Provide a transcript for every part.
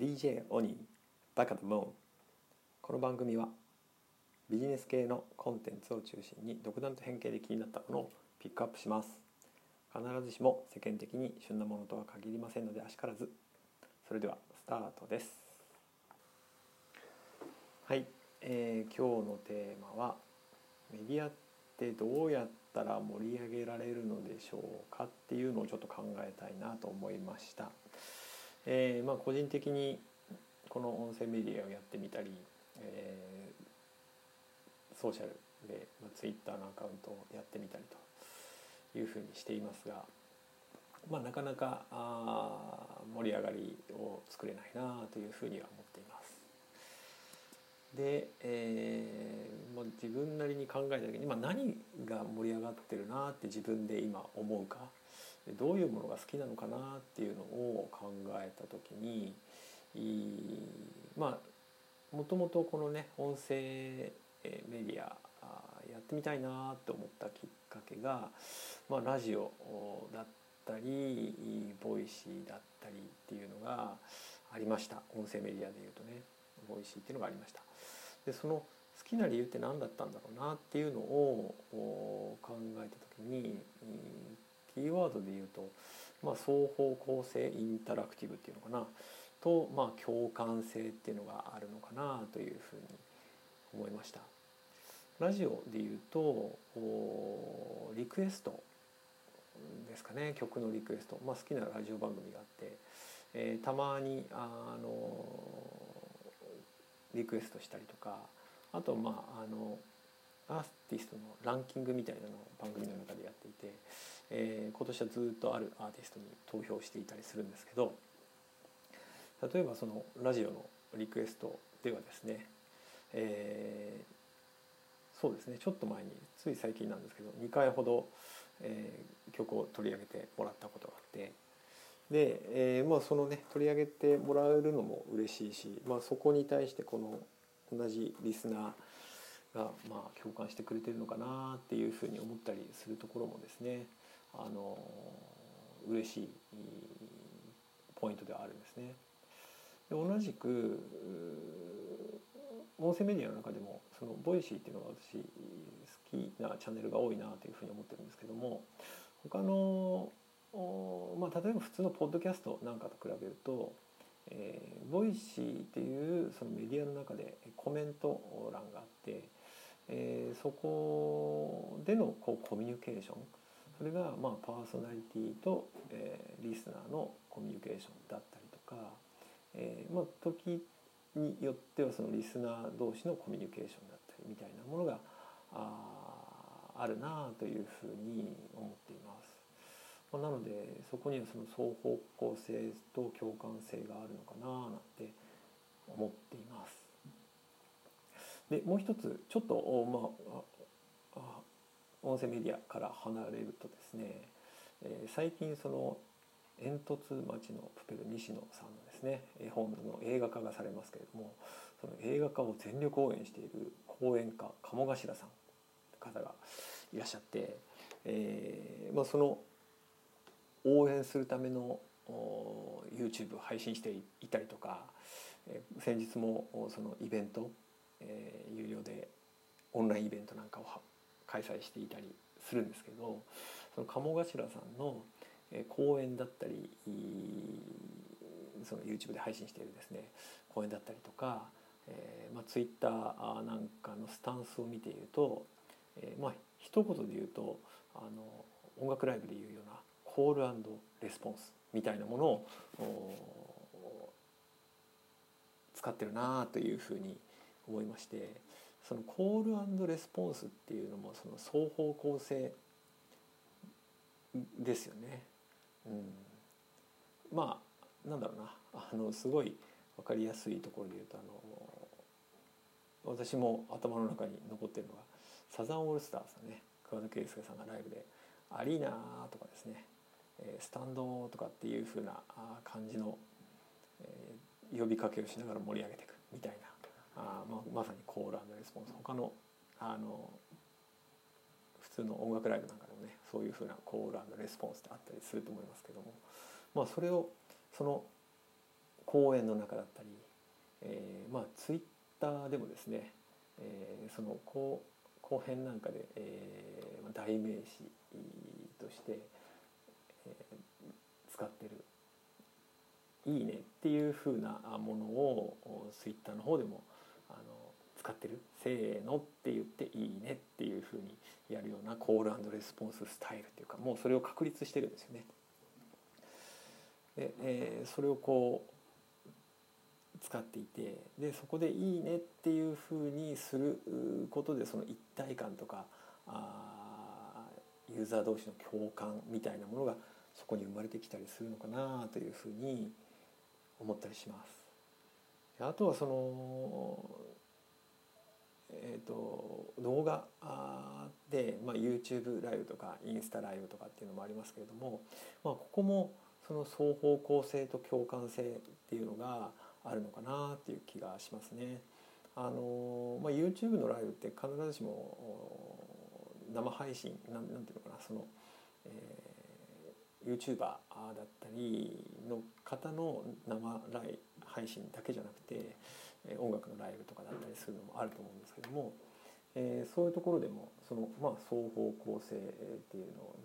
DJ オニーバカだもん。この番組はビジネス系のコンテンツを中心に独断と偏見で気になったものをピックアップします。必ずしも世間的に旬なものとは限りませんのであしからず。それではスタートです。はい、えー今日のテーマはメディアってどうやったら盛り上げられるのでしょうかっていうのをちょっと考えたいなと思いました。えーまあ、個人的にこの音声メディアをやってみたり、えーソーシャルで、まあ、Twitter のアカウントをやってみたりというふうにしていますが、まあ、なかなかあ盛り上がりを作れないなというふうには思っています。で、えーまあ、自分なりに考えた時に、まあ、何が盛り上がってるなって自分で今思うかどういうものが好きなのかなっていうのを考えた時にまあもともとこのね音声メディアやってみたいなって思ったきっかけが、まあ、ラジオだったり Voicy だったりっていうのがありました音声メディアでいうとね Voicy っていうのがありました。でその好きな理由って何だったんだろうなっていうのを考えた時にキーワードで言うと、まあ、双方向性インタラクティブっていうのかな。と、まあ、共感性っていうのがあるのかなというふうに思いました。ラジオで言うとリクエストですかね。曲のリクエスト、まあ、好きなラジオ番組があって、えーたまにあのリクエストしたりとかあとまああのアーティストのランキングみたいなのを番組の中でやっていて、えー今年はずっとあるアーティストに投票していたりするんですけど例えばそのラジオのリクエストではですね、えーそうですねちょっと前につい最近なんですけど2回ほど、えー曲を取り上げてもらったことがあってで、えーまあ、そのね取り上げてもらえるのも嬉しいし、まあ、そこに対してこの同じリスナーがまあ共感してくれてるのかなっていうふうに思ったりするところもですねあの嬉しいポイントではあるんですね。で同じく音声メディアの中でもその Voicy っていうのが私好きなチャンネルが多いなというふうに思ってるんですけども他のまあ、例えば普通のポッドキャストなんかと比べると、えー、 Voicy っていうそのメディアの中でコメント欄があって、えーそこでのこうコミュニケーションそれがまあパーソナリティと、えーリスナーのコミュニケーションだったりとか、えーまあ、時によってはそのリスナー同士のコミュニケーションだったりみたいなものがああるなというふうに思っています。まなのでそこにはその双方向性と共感性があるのかななんて思っています。でもう一つちょっとまああ音声メディアから離れるとですね、えー最近その煙突町のプペル西野さんのですね絵本の映画化がされますけれどもその映画化を全力応援している講演家鴨頭さんという方がいらっしゃって、えーまあ、その応援するためのお YouTube 配信していたりとか、えー先日もそのイベント、えー有料でオンラインイベントなんかを開催していたりするんですけどその鴨頭さんの、えー講演だったりその YouTube で配信しているですね講演だったりとか、えーまあ、Twitter なんかのスタンスを見ていると、えーまあ一言で言うとあの音楽ライブでいうようなコールレスポンスみたいなものを使ってるなというふうに思いましてそのコールレスポンスっていうのもその双方向性ですよね。うん、まあなんだろうな。あのすごい分かりやすいところで言うとあの私も頭の中に残ってるのがサザンオールスターズのね。桑田佳祐さんがライブで「アリーナ」とかですね。スタンドとかっていう風な感じの、呼びかけをしながら盛り上げていくみたいな。あままさにコールレスポンス。他のあの普通の音楽ライブなんかでもねそういう風なコールレスポンスってあったりすると思いますけども。まあそれをその講演の中だったり、えー、まあツイッターでもですね、えー、その後後編なんかで、えー、代名詞として、えー、使ってる「いいね」っていう風なものをツイッターの方でも使ってる「せーの」って言って「いいね」っていう風にやるようなコールレスポンススタイルっていうかもうそれを確立してるんですよね。で、えー、それをこう使っていてでそこで「いいね」っていうふうにすることでその一体感とかあーユーザー同士の共感みたいなものがそこに生まれてきたりするのかなというふうに思ったりします。あとはそのえーと、動画で、まあ、YouTube ライブとかインスタライブとかっていうのもありますけれども、まあ、ここもその双方向性と共感性っていうのがあるのかなっていう気がしますね。あのまあ、YouTube のライブって必ずしも生配信なんなんていうのかなその、えー、YouTuber だったりの方の生ライ配信だけじゃなくて音楽のライブとかだったりするのもあると思うんですけども、えー、そういうところでもその、まあ、双方向性っていうのを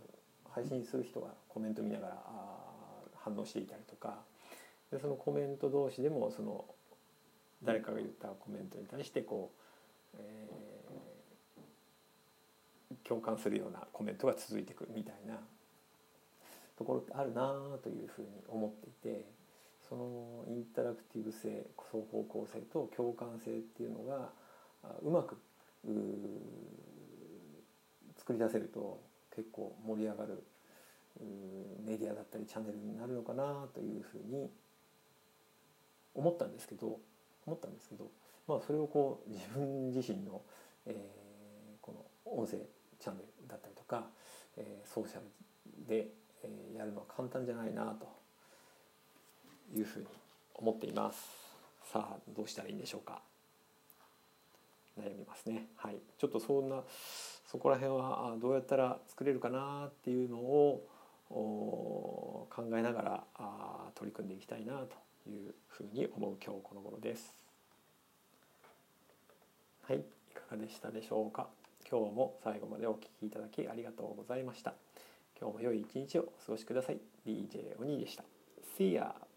配信する人がコメント見ながらあ反応していたりとかでそのコメント同士でもその誰かが言ったコメントに対してこう、えー、共感するようなコメントが続いていくみたいなところってあるなというふうに思っていてそのインタラクティブ性双方向性と共感性っていうのがうまく作り出せると結構盛り上がるメディアだったりチャンネルになるのかなというふうに思ったんですけど思ったんですけど、まあ、それをこう自分自身の、えー、この音声チャンネルだったりとか、えー、ソーシャルで、えー、やるのは簡単じゃないなというふうに思っています。さあどうしたらいいんでしょうか悩みますね。はい、ちょっとそんなそこら辺はどうやったら作れるかなっていうのを考えながら取り組んでいきたいなというふうに思う今日この頃です。はい、いかがでしたでしょうか。今日も最後までお聴きいただきありがとうございました。今日も良い一日をお過ごしください。DJ お兄でした。See ya!